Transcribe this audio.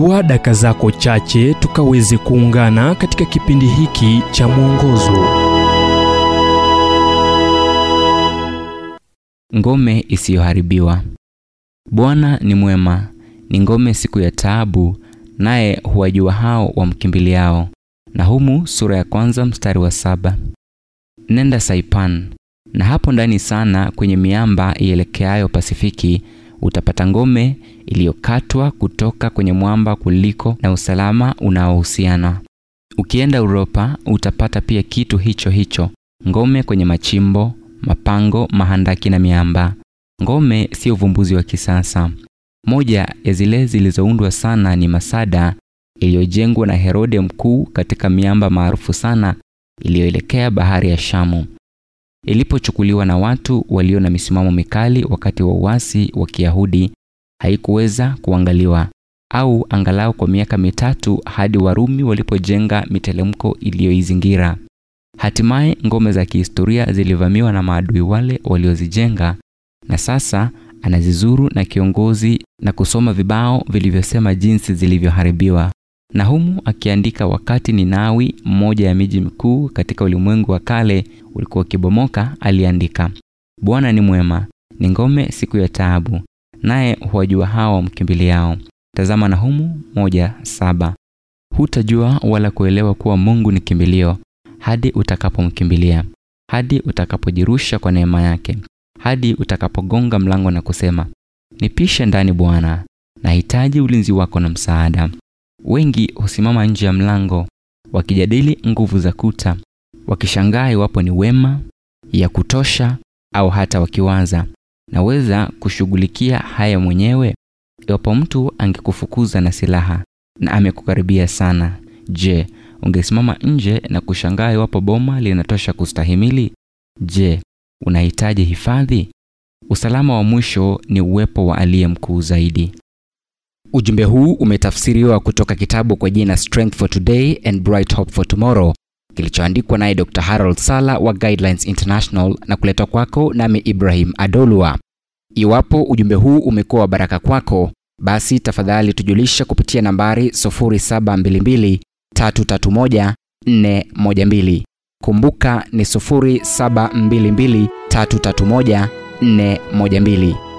chukua daka zako chache tukaweze kuungana katika kipindi hiki cha mwongozo Ngome isiyoharibiwa. Bwana ni mwema, ni ngome siku ya taabu, naye huwajua hao wamkimbiliao. Nahumu sura ya kwanza mstari wa saba. Nenda Saipan, na hapo ndani sana kwenye miamba ielekeayo Pasifiki utapata ngome iliyokatwa kutoka kwenye mwamba kuliko na usalama unaohusiana. Ukienda Uropa utapata pia kitu hicho hicho, ngome kwenye machimbo, mapango, mahandaki na miamba. Ngome sio uvumbuzi wa kisasa. Moja ya zile zilizoundwa sana ni Masada iliyojengwa na Herode mkuu katika miamba maarufu sana iliyoelekea bahari ya Shamu. Ilipochukuliwa na watu walio na misimamo mikali wakati wa uasi wa Kiyahudi, haikuweza kuangaliwa au angalau kwa miaka mitatu hadi Warumi walipojenga mitelemko iliyoizingira. Hatimaye ngome za kihistoria zilivamiwa na maadui wale waliozijenga, na sasa anazizuru na kiongozi na kusoma vibao vilivyosema jinsi zilivyoharibiwa. Nahumu akiandika wakati Ninawi, mmoja ya miji mikuu katika ulimwengu wa kale, ulikuwa ukibomoka, aliandika, Bwana ni mwema, ni ngome siku ya taabu, naye huwajua hao wamkimbiliao. Tazama Nahumu moja saba. Hutajua wala kuelewa kuwa Mungu ni kimbilio hadi utakapomkimbilia, hadi utakapojirusha kwa neema yake, hadi utakapogonga mlango na kusema, nipishe ndani Bwana, nahitaji ulinzi wako na msaada. Wengi husimama nje ya mlango wakijadili nguvu za kuta, wakishangaa iwapo ni wema, ya kutosha, au hata wakiwaza, naweza kushughulikia haya mwenyewe? Iwapo mtu angekufukuza na silaha na amekukaribia sana, je, ungesimama nje na kushangaa iwapo boma linatosha kustahimili? Je, unahitaji hifadhi? Usalama wa mwisho ni uwepo wa aliye mkuu zaidi. Ujumbe huu umetafsiriwa kutoka kitabu kwa jina Strength for Today and Bright Hope for Tomorrow kilichoandikwa naye Dr. Harold Sala wa Guidelines International na kuletwa kwako nami Ibrahim Adolwa. Iwapo ujumbe huu umekuwa wa baraka kwako, basi tafadhali tujulisha kupitia nambari 0722 331 412. Kumbuka ni 0722 331 412.